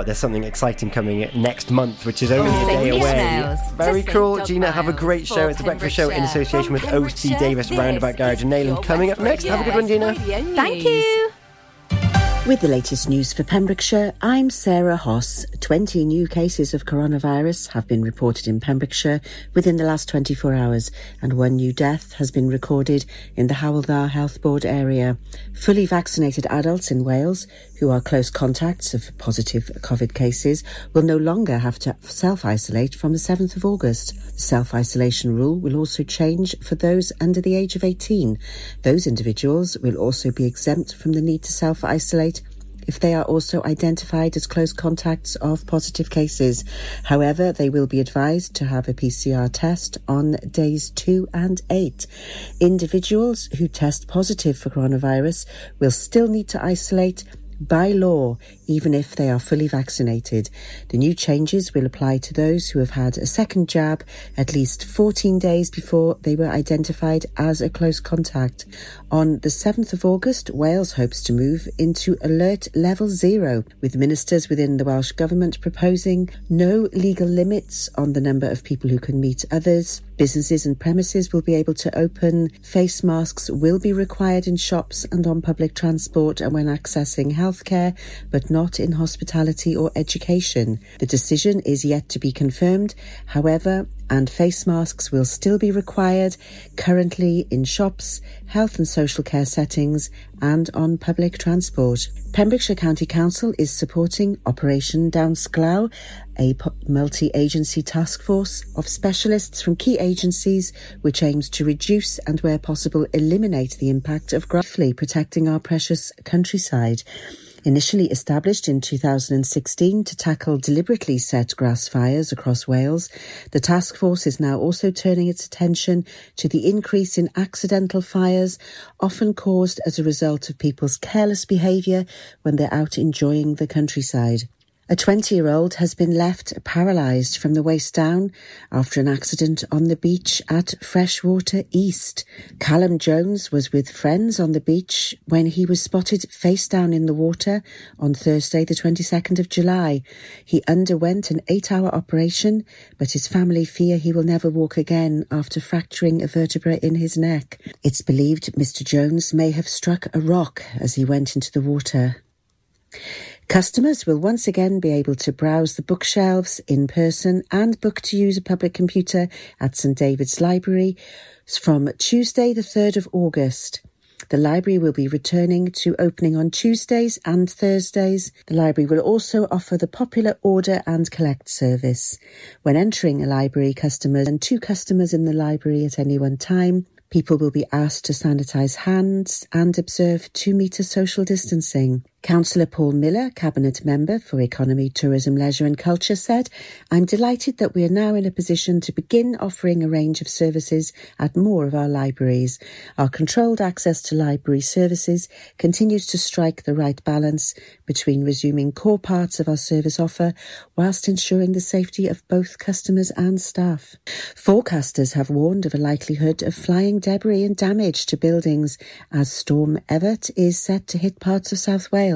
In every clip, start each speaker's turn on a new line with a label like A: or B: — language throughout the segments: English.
A: but there's something exciting coming next month, which is only
B: Oh,
A: a day away.
B: Miles.
A: Very cool. Gina, have a great show. It's the Breakfast Show in association with
B: From
A: OC Davis Roundabout Garage and
B: this Neyland
A: coming up next. Have a good one, Gina.
C: Thank you.
D: With the latest news for Pembrokeshire, I'm Sarah Hoss. 20 new cases of coronavirus have been reported in Pembrokeshire within the last 24 hours, and one new death has been recorded in the Hywel Dda Health Board area. Fully vaccinated adults in Wales who are close contacts of positive COVID cases will no longer have to self-isolate from the 7th of August. The self-isolation rule will also change for those under the age of 18. Those individuals will also be exempt from the need to self-isolate if they are also identified as close contacts of positive cases. However, they will be advised to have a PCR test on days two and eight. Individuals who test positive for coronavirus will still need to isolate by law, even if they are fully vaccinated. The new changes will apply to those who have had a second jab at least 14 days before they were identified as a close contact. On the 7th of August, Wales hopes to move into alert level zero, with ministers within the Welsh Government proposing no legal limits on the number of people who can meet others. Businesses and premises will be able to open. Face masks will be required in shops and on public transport and when accessing healthcare, but not in hospitality or education. The decision is yet to be confirmed. However, and face masks will still be required currently in shops, health and social care settings and on public transport. Pembrokeshire County Council is supporting Operation Dawns Glaw, a multi-agency task force of specialists from key agencies which aims to reduce and where possible eliminate the impact of gravely protecting our precious countryside. Initially established in 2016 to tackle deliberately set grass fires across Wales, the task force is now also turning its attention to the increase in accidental fires, often caused as a result of people's careless behaviour when they're out enjoying the countryside. A 20 year old has been left paralysed from the waist down after an accident on the beach at Freshwater East. Callum Jones was with friends on the beach when he was spotted face down in the water on Thursday, the 22nd of July. He underwent an eight hour operation, but his family fear he will never walk again after fracturing a vertebra in his neck. It's believed Mr. Jones may have struck a rock as he went into the water. Customers will once again be able to browse the bookshelves in person and book to use a public computer at St David's Library from Tuesday, the 3rd of August. The library will be returning to opening on Tuesdays and Thursdays. The library will also offer the popular order and collect service. When entering a library, customers and two customers in the library at any one time, people will be asked to sanitise hands and observe two metre social distancing. Councillor Paul Miller, Cabinet Member for Economy, Tourism, Leisure and Culture, said, I'm delighted that we are now in a position to begin offering a range of services at more of our libraries. Our controlled access to library services continues to strike the right balance between resuming core parts of our service offer whilst ensuring the safety of both customers and staff. Forecasters have warned of a likelihood of flying debris and damage to buildings as Storm Evert is set to hit parts of South Wales.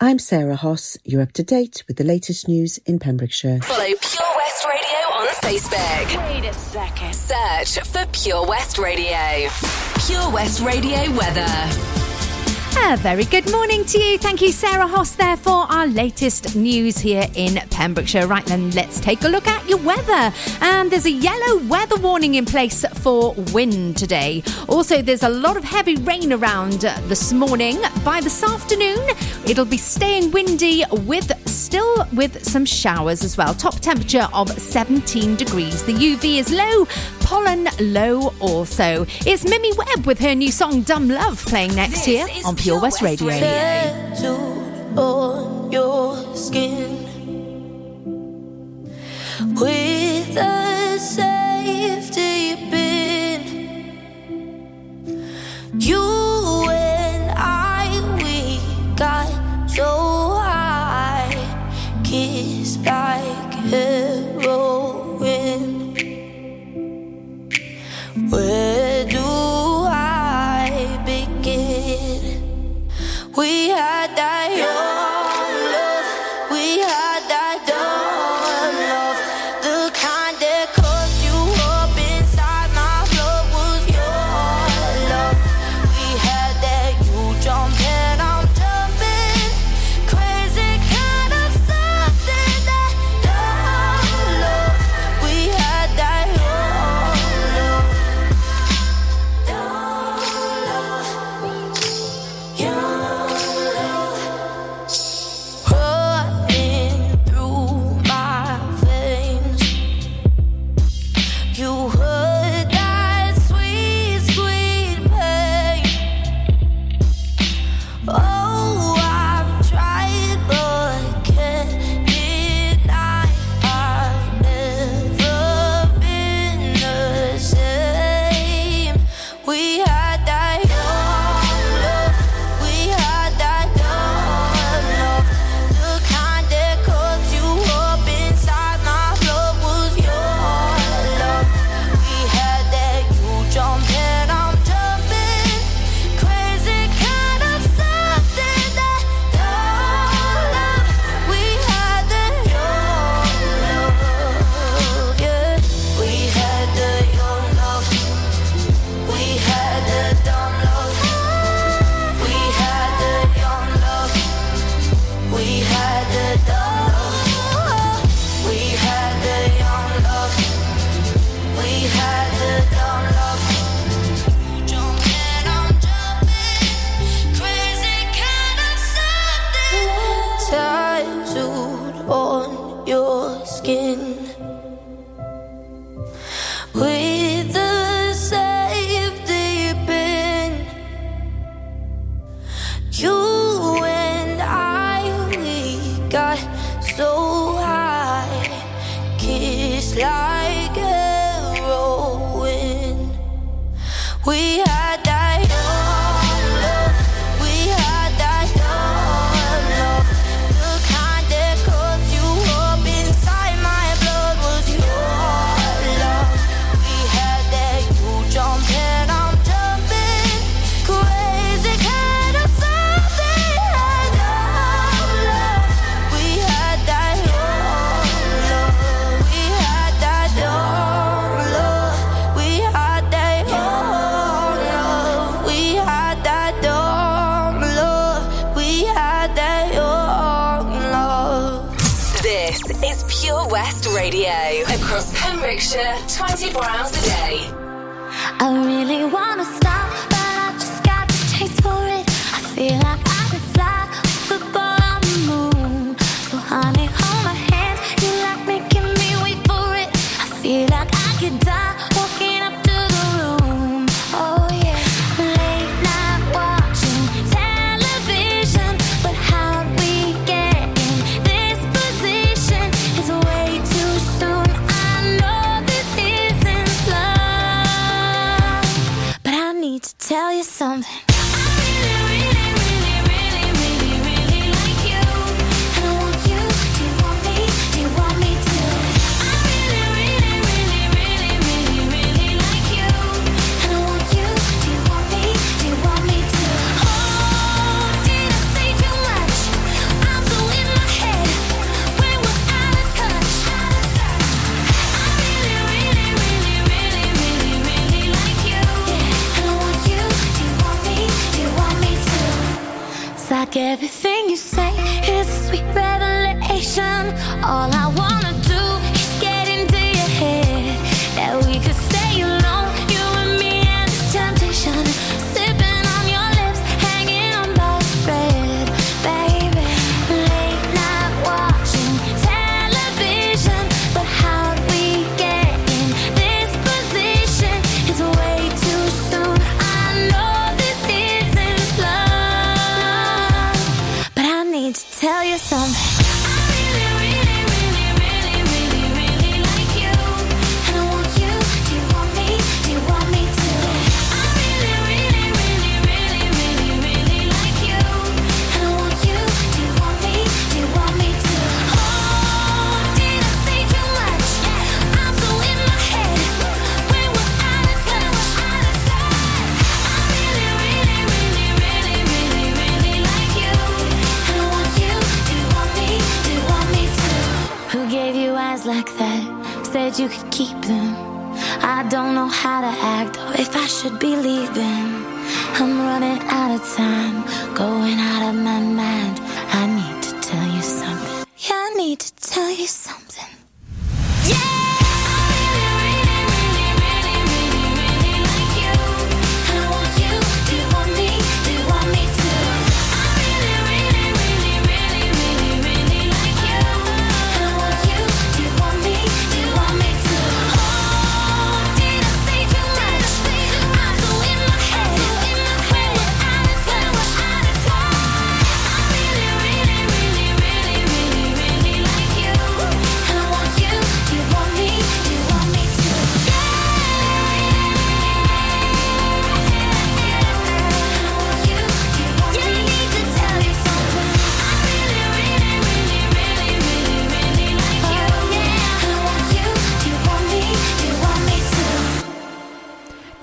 D: I'm Sarah Hoss. You're up to date with the latest news in Pembrokeshire.
E: Follow Pure West Radio on Facebook.
B: Wait a second.
E: Search for Pure West Radio. Pure West Radio weather.
C: A very good morning to you. Thank you, Sarah Hoss, there for our latest news here in Pembrokeshire. Right then, let's take a look at your weather. And there's a yellow weather warning in place for wind today. Also, there's a lot of heavy rain around this morning. By this afternoon, it'll be staying windy with still with some showers as well. Top temperature of 17 degrees. The UV is low, pollen low also. It's Mimi Webb with her new song Dumb Love playing next
E: This is
C: on Pure West Radio.
F: on your skin with a safety pin. You and I, we got so high, kissed like heroin. We had that young
G: Radio across Pembrokeshire 24 hours a day.
H: I really wanna stop, but I just got the taste for it. I feel like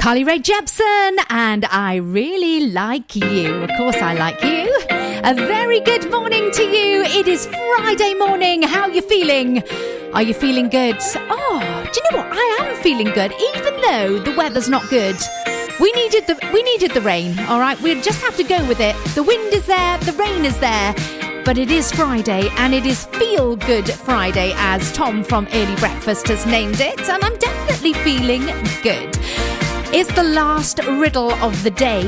C: Carly Rae Jepsen, and I really like you. Of course, I like you. A very good morning to you. It is Friday morning. How are you feeling? Are you feeling good? Oh, do you know what? I am feeling good, even though the weather's not good. We needed the we needed the rain. All right, we just have to go with it. The wind is there, the rain is there, but it is Friday and it is Feel Good Friday, as Tom from Early Breakfast has named it, and I'm definitely feeling good. It's the last riddle of the day.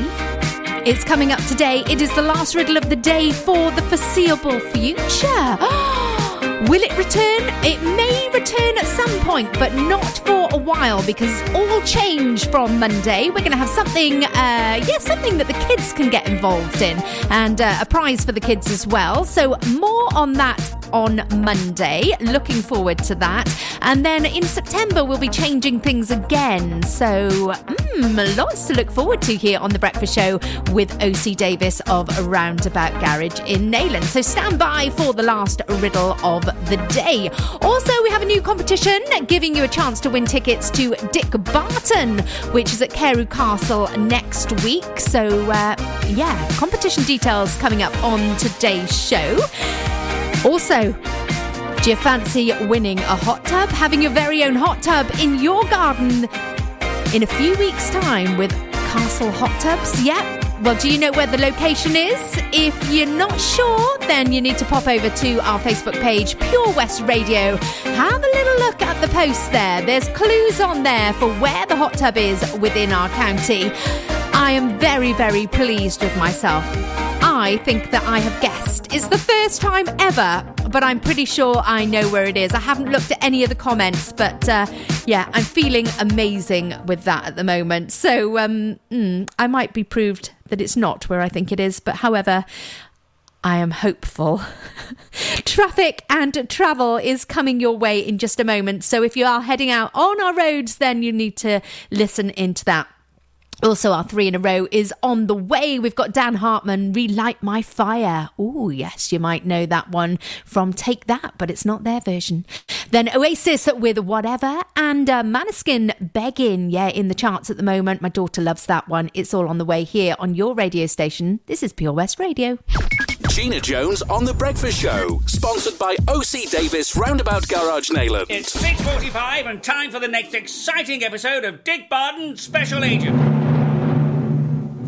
C: It's coming up today. It is the last riddle of the day for the foreseeable future. Will it return? It may return at some point, but not for a while because all change from Monday. We're going to have something, uh, yeah, something that the kids can get involved in and uh, a prize for the kids as well. So, more on that on Monday. Looking forward to that. And then in September, we'll be changing things again. So, mm, lots to look forward to here on The Breakfast Show with OC Davis of Roundabout Garage in Neyland. So, stand by for the last riddle of the day. Also, we have a new competition giving you a chance to win tickets to Dick Barton, which is at Carew Castle next week. So, uh, yeah, competition details coming up on today's show. Also, do you fancy winning a hot tub? Having your very own hot tub in your garden in a few weeks' time with Castle Hot Tubs? Yep. Well, do you know where the location is? If you're not sure, then you need to pop over to our Facebook page, Pure West Radio. Have a little look at the post there. There's clues on there for where the hot tub is within our county. I am very, very pleased with myself. I think that I have guessed. It's the first time ever, but I'm pretty sure I know where it is. I haven't looked at any of the comments, but uh, yeah, I'm feeling amazing with that at the moment. So um, mm, I might be proved that it's not where I think it is, but however, I am hopeful. Traffic and travel is coming your way in just a moment. So if you are heading out on our roads, then you need to listen into that. Also, our three in a row is on the way. We've got Dan Hartman, Relight My Fire. Oh, yes, you might know that one from Take That, but it's not their version. Then Oasis with Whatever and uh, Maneskin Begging. Yeah, in the charts at the moment. My daughter loves that one. It's all on the way here on your radio station. This is Pure West Radio.
B: Gina Jones on The Breakfast Show, sponsored by OC Davis Roundabout Garage Neyland.
I: It's 6.45 and time for the next exciting episode of Dick Barton Special Agent.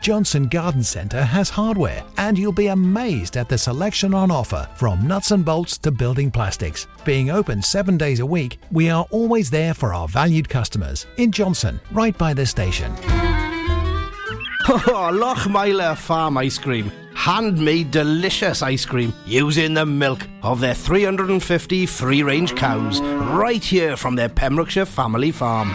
J: Johnston Garden Centre has hardware, and you'll be amazed at the selection on offer from nuts and bolts to building plastics. Being open seven days a week, we are always there for our valued customers in Johnston, right by the station.
K: Oh, Lochmeyler Farm Ice Cream. Handmade delicious ice cream using the milk of their 350 free range cows right here from their Pembrokeshire family farm.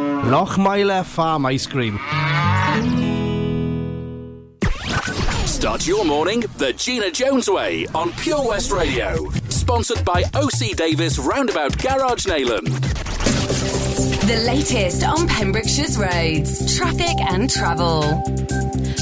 K: Lochmeyler Farm Ice Cream.
B: Start your morning the Gina Jones way on Pure West Radio, sponsored by OC Davis Roundabout Garage Neyland.
E: The latest on Pembrokeshire's roads, traffic and travel.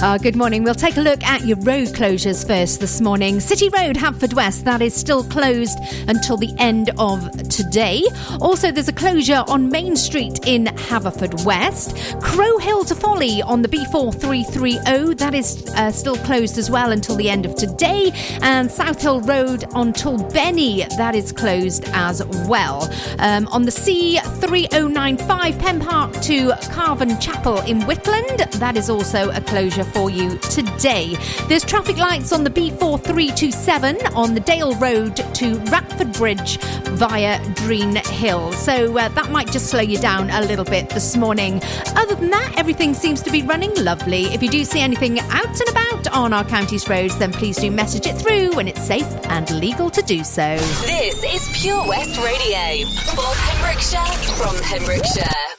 C: Uh, good morning. We'll take a look at your road closures first this morning. City Road, Haverfordwest, that is still closed until the end of today. Also, there's a closure on Main Street in Haverford West. Crow Hill to Folly on the B4330, that is uh, still closed as well until the end of today. And South Hill Road on Tulbenny, that is closed as well. Um, on the C3095 Pen Park to Carven Chapel in Whitland, that is also a closure for you today. There's traffic lights on the B4327 on the Dale Road to Ratford Bridge via Green Hill. So uh, that might just slow you down a little bit this morning. Other than that, everything seems to be running lovely. If you do see anything out and about on our county's roads, then please do message it through when it's safe and legal to do so.
E: This is Pure West Radio for Pembrokeshire from Pembrokeshire.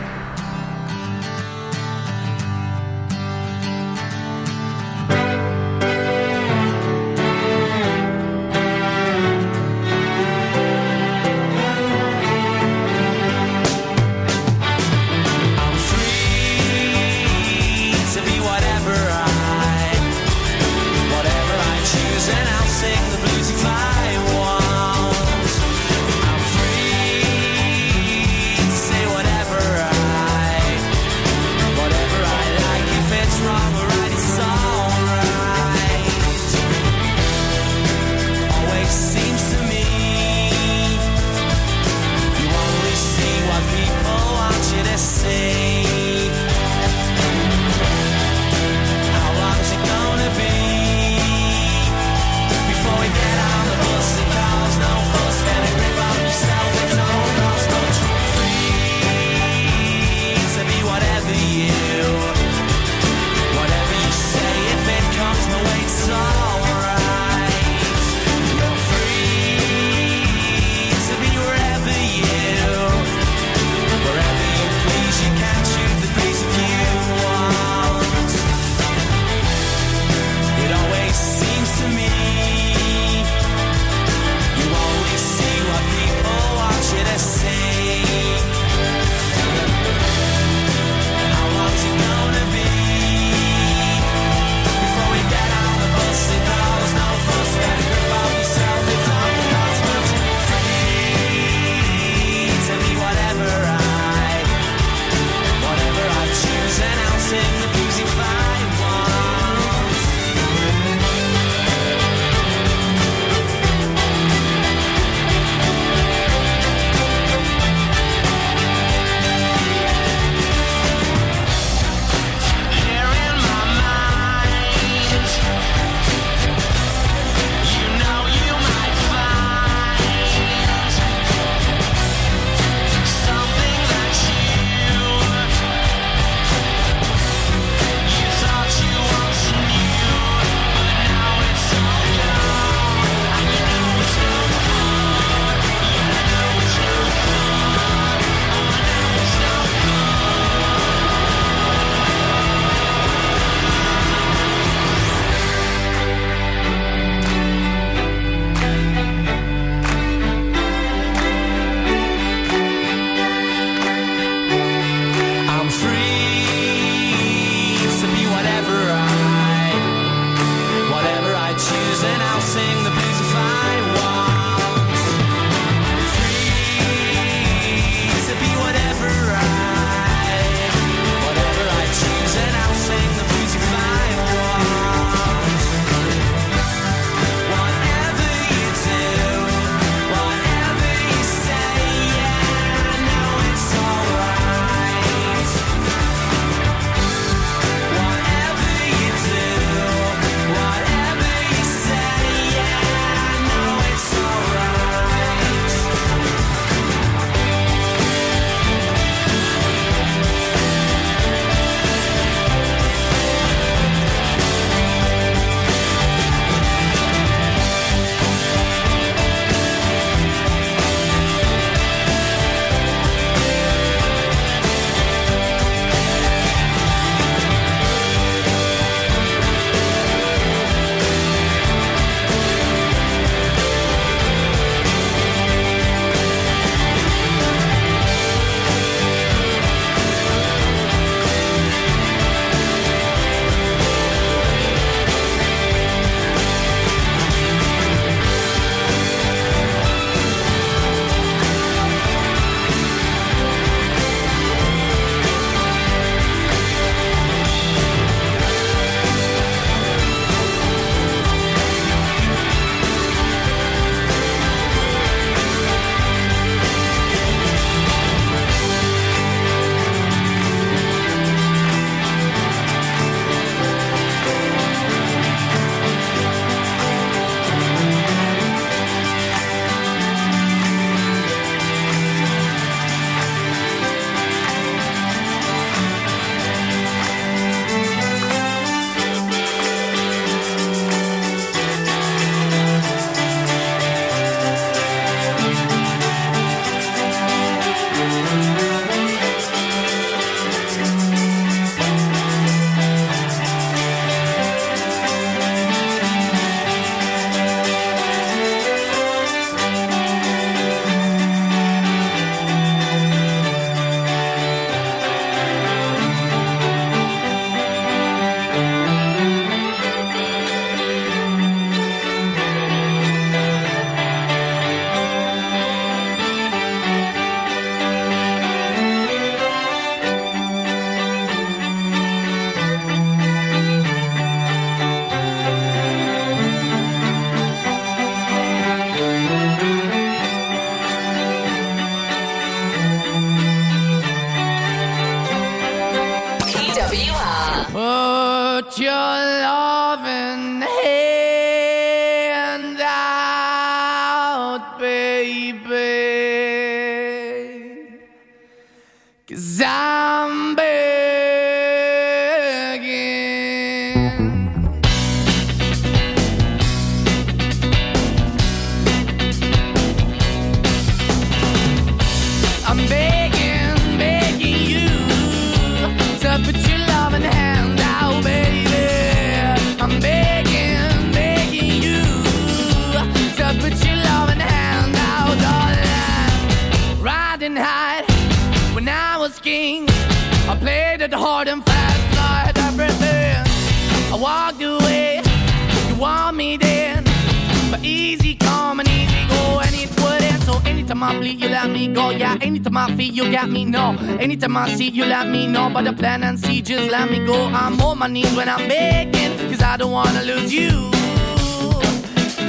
L: Anytime I see, you let me know. But the plan and see, just let me go. I'm on my knees when I'm begging, cause I don't wanna lose you.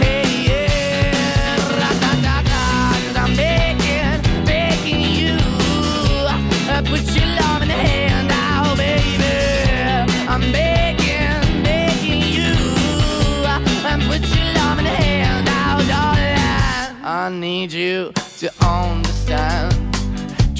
L: Hey, yeah, ra-da-da-da, 'cause I'm begging, begging you. Uh, Put your love in the hand out, baby. I'm begging, begging you. Uh, And put your love in the hand out, darling. I need you to understand.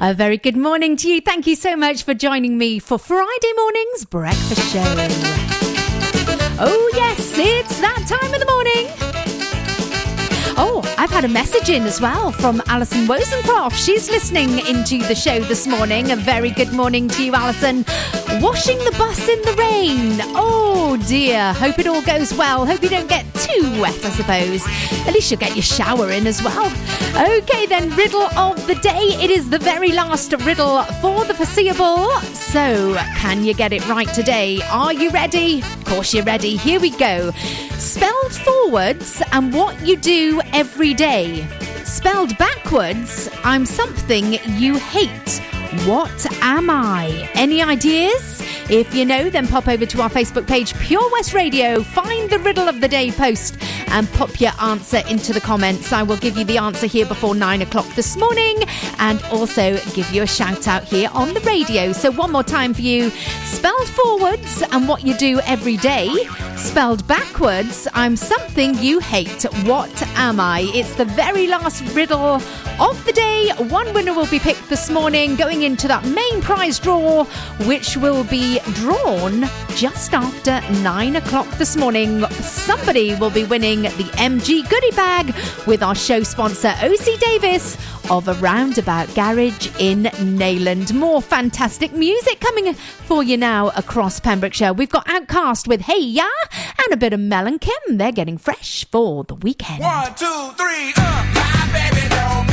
C: A very good morning to you. Thank you so much for joining me for Friday morning's breakfast show. Oh, yes, it's that time of the morning. Oh, I've had a message in as well from Alison Wozencroft. She's listening into the show this morning. A very good morning to you, Alison. Washing the bus in the rain. Oh dear. Hope it all goes well. Hope you don't get too wet, I suppose. At least you'll get your shower in as well. Okay, then, riddle of the day. It is the very last riddle for the foreseeable. So, can you get it right today? Are you ready? Of course, you're ready. Here we go. Spelled forwards and what you do every day. Spelled backwards, I'm something you hate. What am I? Any ideas? If you know, then pop over to our Facebook page, Pure West Radio, find the riddle of the day post, and pop your answer into the comments. I will give you the answer here before nine o'clock this morning, and also give you a shout out here on the radio. So, one more time for you spelled forwards and what you do every day. Spelled backwards, I'm something you hate. What am I? It's the very last riddle of the day. One winner will be picked this morning, going into that main prize draw, which will be drawn just after nine o'clock this morning. Somebody will be winning the MG Goodie Bag with our show sponsor, OC Davis of a roundabout garage in Neyland. More fantastic music coming for you now across Pembrokeshire. We've got OutKast with Hey Ya and a bit of Mel and Kim. They're getting fresh for the weekend.
M: One, two, three, up, uh, my
N: baby,
O: do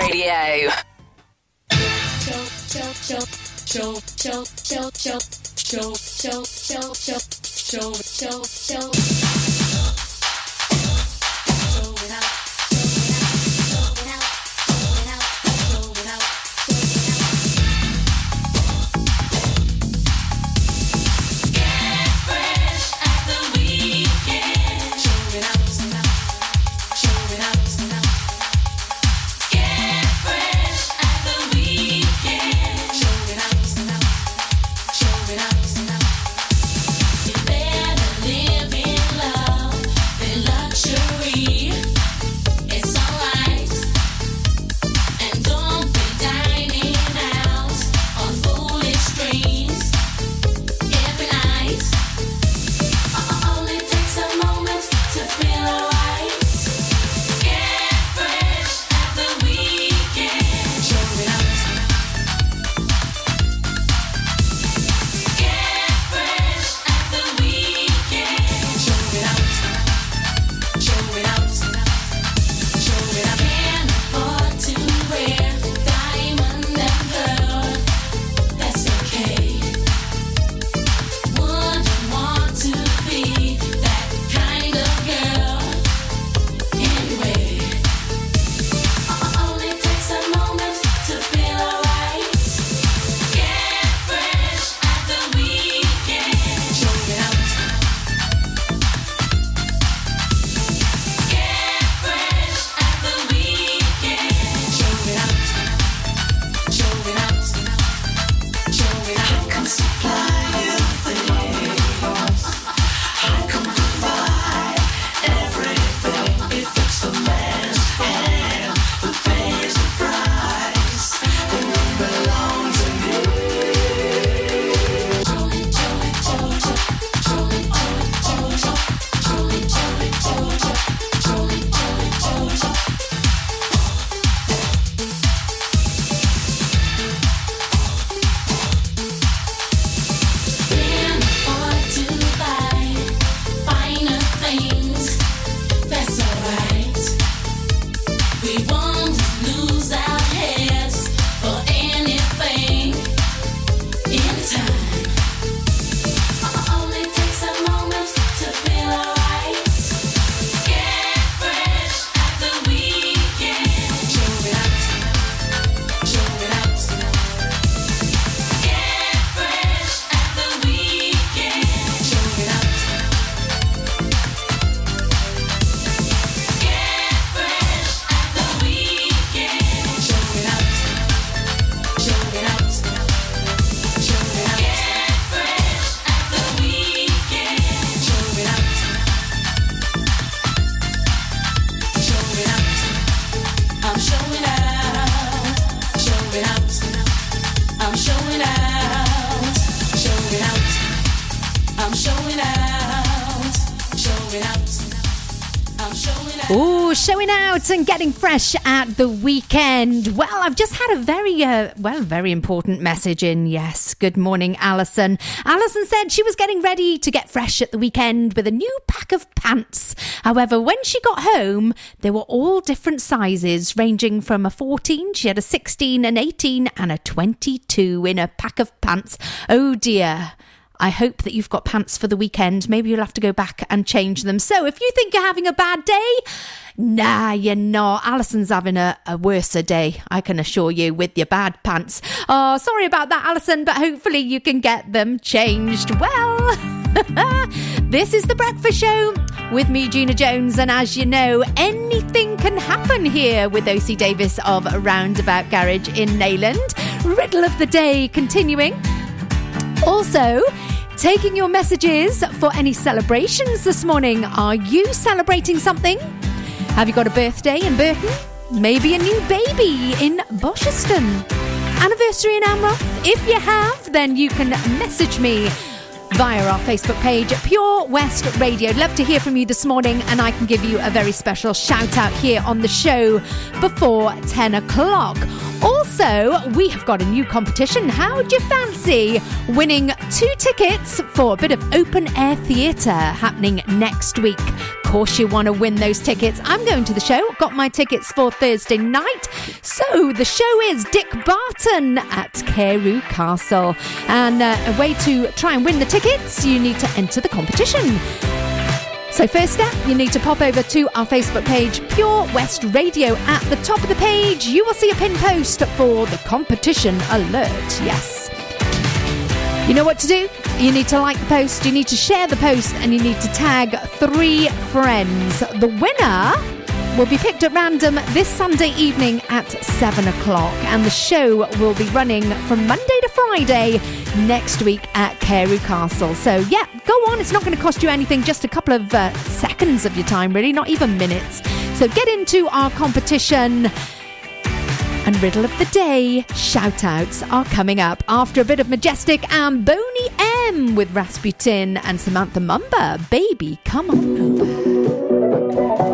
O: Radio.
H: Show, show, show,
C: and getting fresh at the weekend. Well, I've just had a very, uh, well, very important message in. Yes. Good morning, Alison. Alison said she was getting ready to get fresh at the weekend with a new pack of pants. However, when she got home, they were all different sizes, ranging from a 14, she had a 16, an 18, and a 22 in a pack of pants. Oh dear. I hope that you've got pants for the weekend. Maybe you'll have to go back and change them. So if you think you're having a bad day, nah, you're not. Alison's having a, a worser day, I can assure you, with your bad pants. Oh, sorry about that, Alison, but hopefully you can get them changed. Well, this is the breakfast show with me, Gina Jones, and as you know, anything can happen here with OC Davis of Roundabout Garage in Neyland. Riddle of the day continuing. Also, taking your messages for any celebrations this morning. Are you celebrating something? Have you got a birthday in Burton? Maybe a new baby in Bosherston? Anniversary in Amroth? If you have, then you can message me via our Facebook page, Pure West Radio. Love to hear from you this morning, and I can give you a very special shout out here on the show before 10 o'clock. Also, we have got a new competition. How do you fancy winning two tickets for a bit of open air theatre happening next week? Of course, you want to win those tickets. I'm going to the show, got my tickets for Thursday night. So, the show is Dick Barton at Carew Castle. And uh, a way to try and win the tickets, you need to enter the competition. So, first step, you need to pop over to our Facebook page, Pure West Radio. At the top of the page, you will see a pin post for the competition alert. Yes. You know what to do? You need to like the post, you need to share the post, and you need to tag three friends. The winner will be picked at random this Sunday evening at 7 o'clock, and the show will be running from Monday to Friday next week at Carew Castle. So, yeah, go on. It's not going to cost you anything, just a couple of uh, seconds of your time, really, not even minutes. So, get into our competition. And riddle of the day shout outs are coming up after a bit of Majestic and Boney M with Rasputin and Samantha Mumba. Baby, come on over.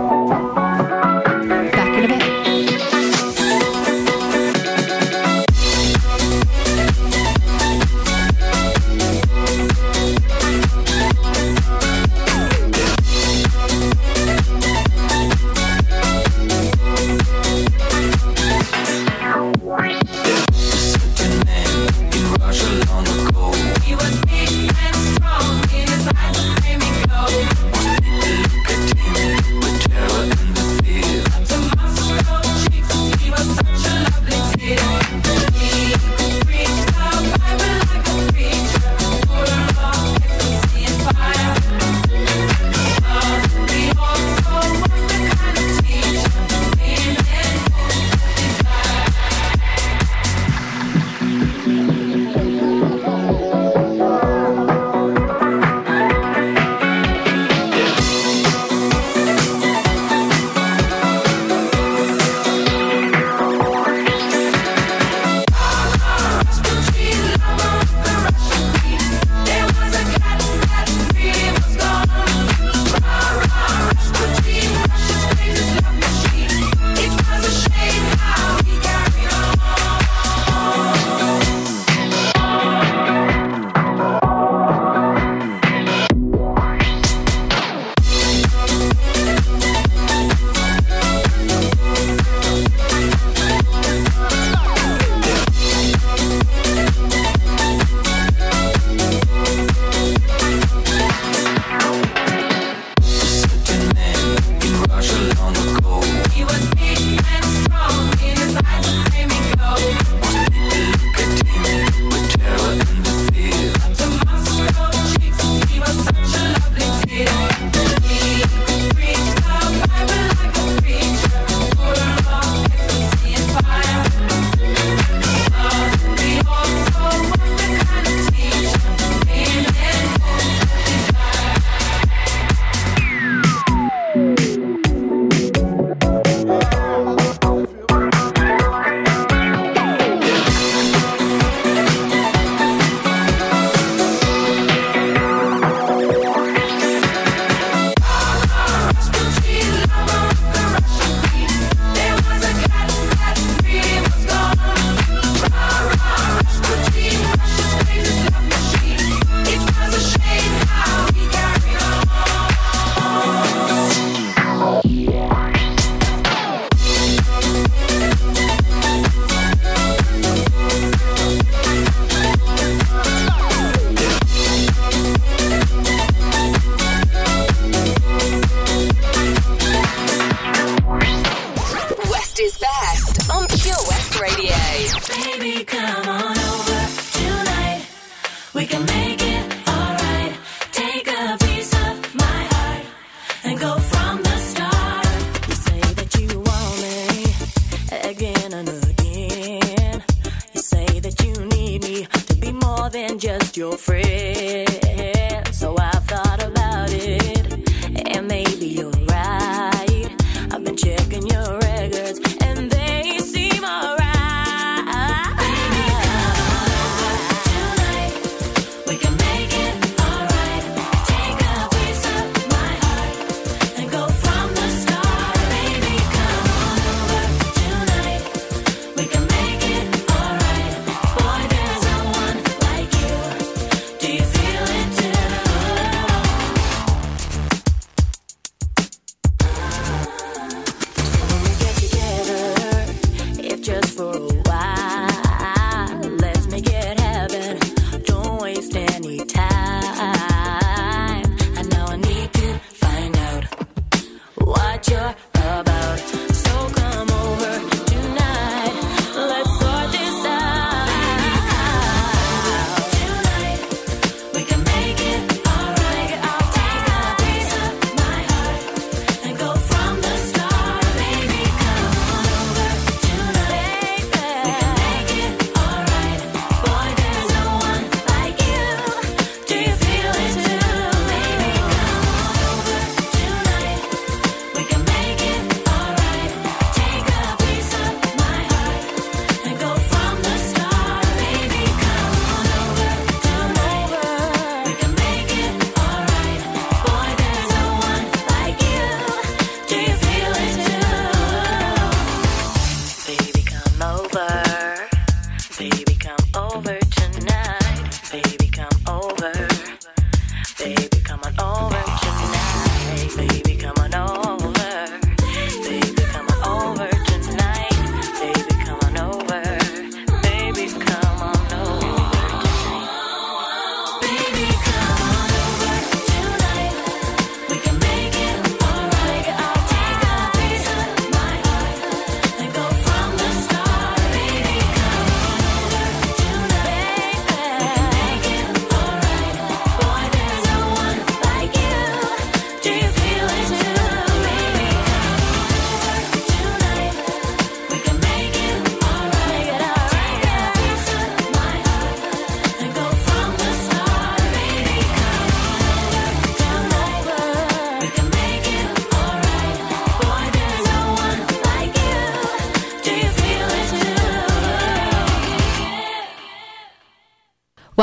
H: Just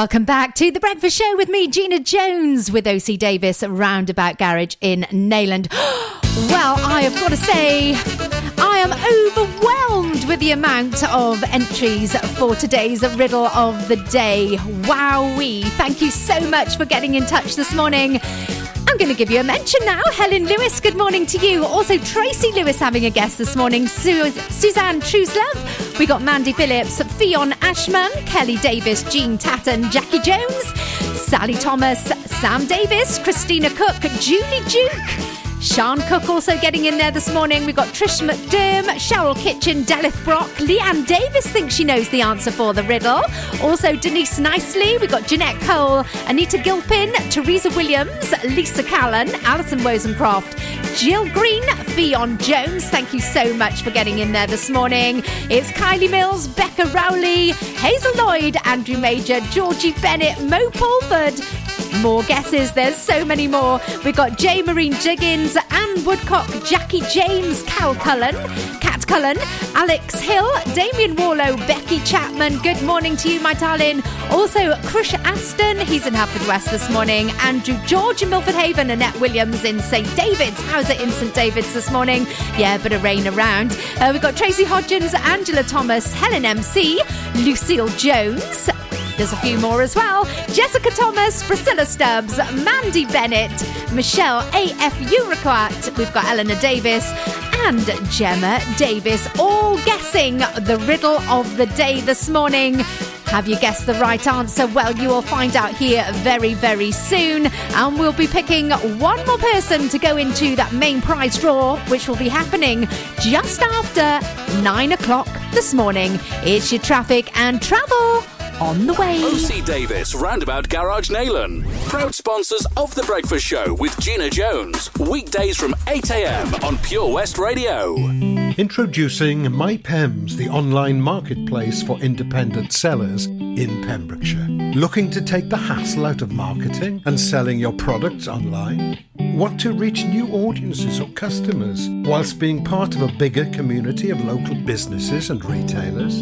C: Welcome back to the Breakfast Show with me, Gina Jones, with OC Davis Roundabout Garage in Neyland. well, I have got to say, I am overwhelmed with the amount of entries for today's riddle of the day. Wowee! Thank you so much for getting in touch this morning. I'm going to give you a mention now. Helen Lewis, good morning to you. Also, Tracy Lewis having a guest this morning. Su- Suzanne Truslove. We got Mandy Phillips, Fionn Ashman, Kelly Davis, Jean Tatton, Jackie Jones, Sally Thomas, Sam Davis, Christina Cook, Julie Duke. Sean Cook also getting in there this morning. We've got Trish McDerm, Cheryl Kitchen, Delith Brock, Leanne Davis thinks she knows the answer for the riddle. Also Denise Nicely. We've got Jeanette Cole, Anita Gilpin, Teresa Williams, Lisa Callan, Alison Wozencroft, Jill Green, Fionn Jones. Thank you so much for getting in there this morning. It's Kylie Mills, Becca Rowley, Hazel Lloyd, Andrew Major, Georgie Bennett, Mo Pulford. More guesses, there's so many more. We've got Jay Marine Jiggins, Anne Woodcock, Jackie James, Cal Cullen, Kat Cullen, Alex Hill, Damien Warlow, Becky Chapman. Good morning to you, my darling. Also, Krush Aston, he's in West this morning. Andrew George in Milford Haven, Annette Williams in St. David's. How's it in St. David's this morning? Yeah, bit of rain around. Uh, we've got Tracy Hodgins, Angela Thomas, Helen MC, Lucille Jones. There's a few more as well. Jessica Thomas, Priscilla Stubbs, Mandy Bennett, Michelle A.F. Uriquat. We've got Eleanor Davis and Gemma Davis all guessing the riddle of the day this morning. Have you guessed the right answer? Well, you will find out here very, very soon. And we'll be picking one more person to go into that main prize draw, which will be happening just after nine o'clock this morning. It's your traffic and travel on the way.
B: OC Davis Roundabout Garage Neyland. Proud sponsors of The Breakfast Show with Gina Jones. Weekdays from 8am on Pure West Radio.
P: Introducing MyPems, the online marketplace for independent sellers in Pembrokeshire. Looking to take the hassle out of marketing and selling your products online? Want to reach new audiences or customers whilst being part of a bigger community of local businesses and retailers?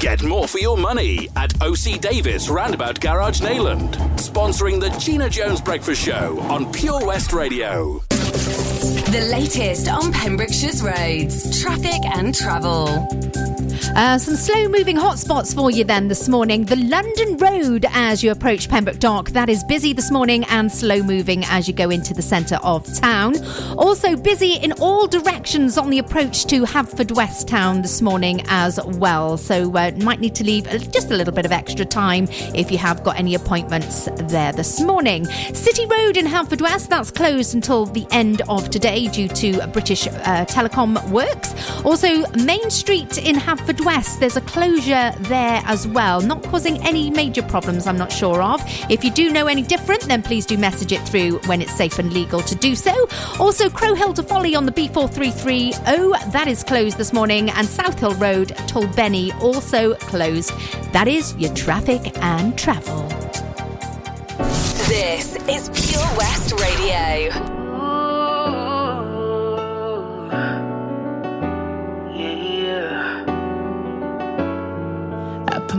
B: Get more for your money at OC Davis Roundabout Garage Neyland. Sponsoring the Gina Jones Breakfast Show on Pure West Radio.
E: The latest on Pembrokeshire's roads, traffic and travel.
C: Uh, some slow moving hotspots for you then this morning. The London Road as you approach Pembroke Dock, that is busy this morning and slow moving as you go into the centre of town. Also busy in all directions on the approach to Haverfordwest Town this morning as well. So uh, might need to leave just a little bit of extra time if you have got any appointments there this morning. City Road in Haverfordwest, that's closed until the end of today due to British uh, Telecom works. Also, Main Street in Haverford West, there's a closure there as well, not causing any major problems, I'm not sure of. If you do know any different, then please do message it through when it's safe and legal to do so. Also, Crow Hill to Folly on the B4330, oh, that is closed this morning, and South Hill Road, Tolbenny, also closed. That is your traffic and travel.
E: This is Pure West Radio.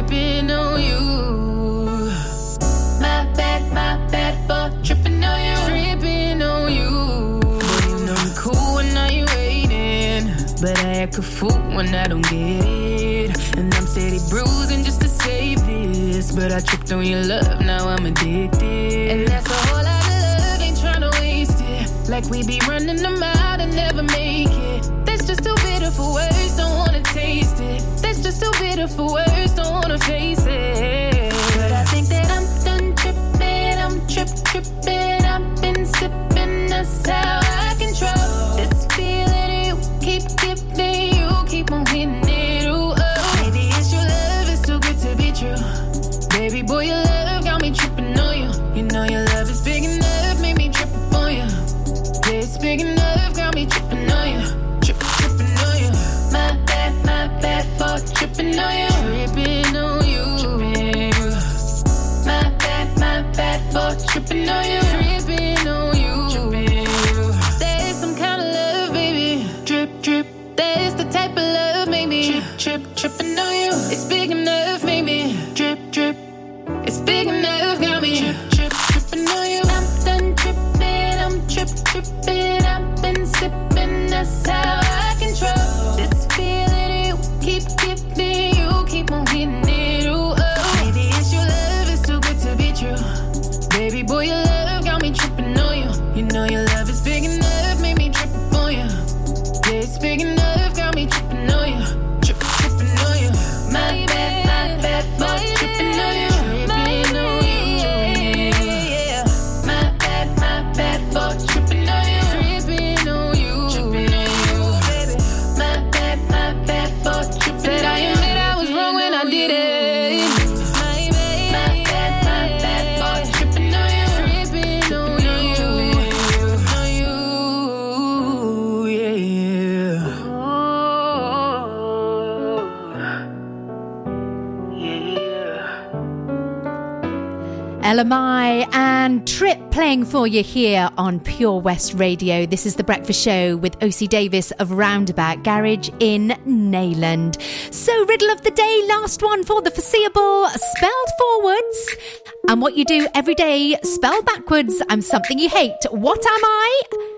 Q: Tripping on you. My bad, my bad for tripping on you. Tripping on you. Know you cool when waiting. But I act a fool when I don't get it. And I'm steady bruising just to save this. But I tripped on your love, now I'm addicted. And that's a whole lot of love, ain't trying to waste it. Like we be running them out and never make it. Bitter for words, don't wanna taste it. That's just too bitter for words, don't wanna face it. But I think that I'm done tripping, I'm trip tripping. I've been sipping, that's how I control this feeling. You keep giving, you keep on hitting Ella
C: Mai and Trip playing for you here on Pure West Radio. This is the breakfast show with OC Davis of Roundabout Garage in Neyland. So, riddle of the day, last one for the foreseeable, spelled forwards. And what you do every day, spell backwards. I'm something you hate. What am I?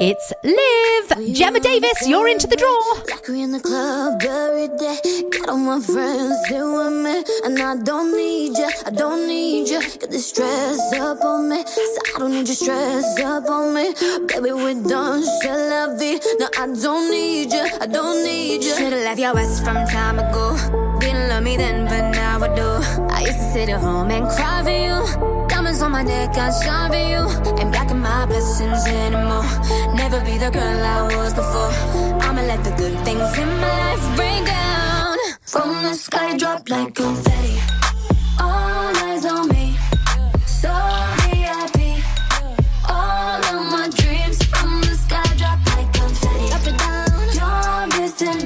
C: It's Liv. Gemma Davis, you're into the draw.
F: Like we in the club every day. Got all my friends me. And I don't need you, I don't need you. This stress up on me. So I don't need you stress up on me. Baby, we done, shall la vie. No, I don't need you, I don't need you. Should've left your ass from time ago. Didn't love me then, but now I do. I used to sit at home and cry for you. My neck, I shine for you. Ain't blocking my blessings anymore. Never be the girl I was before. I'ma let the good things in my life rain down. From the sky, drop like confetti. All eyes on me. So VIP. All of my dreams from the sky, drop like confetti. Up and down. You're missing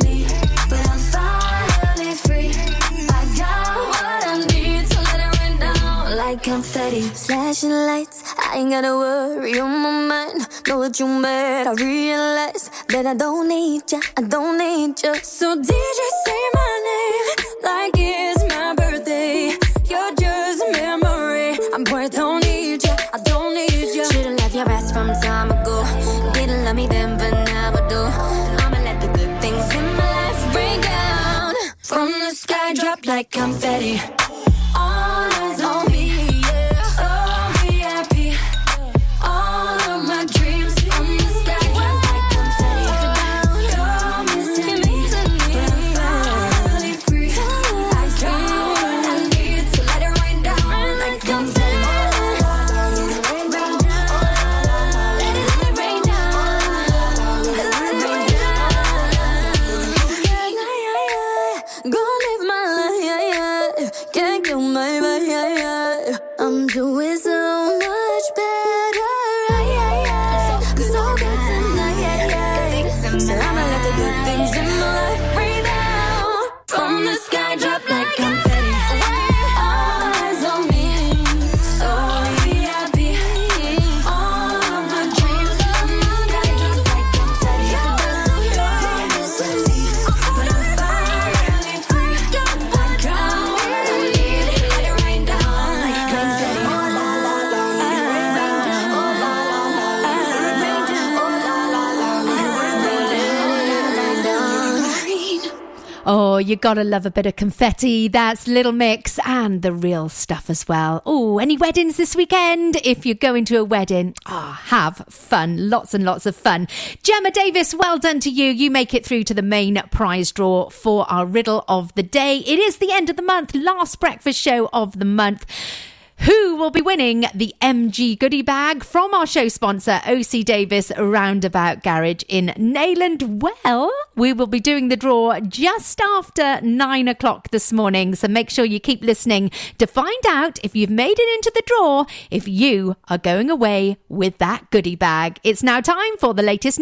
F: confetti. Flashing lights, I ain't gotta worry on my mind. Know what you mad, I realize that I don't need ya, I don't need ya. So DJ say my name like it's my birthday. You're just a memory. I'm poor, don't need ya, I don't need ya. Should've left your ass from time ago. Didn't love me then, but now I do. I'ma let the good things in my life rain down. From the sky, drop like confetti.
C: Gotta love a bit of confetti. That's Little Mix and the real stuff as well. Oh, any weddings this weekend? If you're going to a wedding, ah, have fun. Lots and lots of fun. Gemma Davis, well done to you. You make it through to the main prize draw for our riddle of the day. It is the end of the month, last breakfast show of the month. Who will be winning the MG goodie bag from our show sponsor, OC Davis Roundabout Garage in Neyland? Well, we will be doing the draw just after nine o'clock this morning. So make sure you keep listening to find out if you've made it into the draw, if you are going away with that goodie bag. It's now time for the latest news.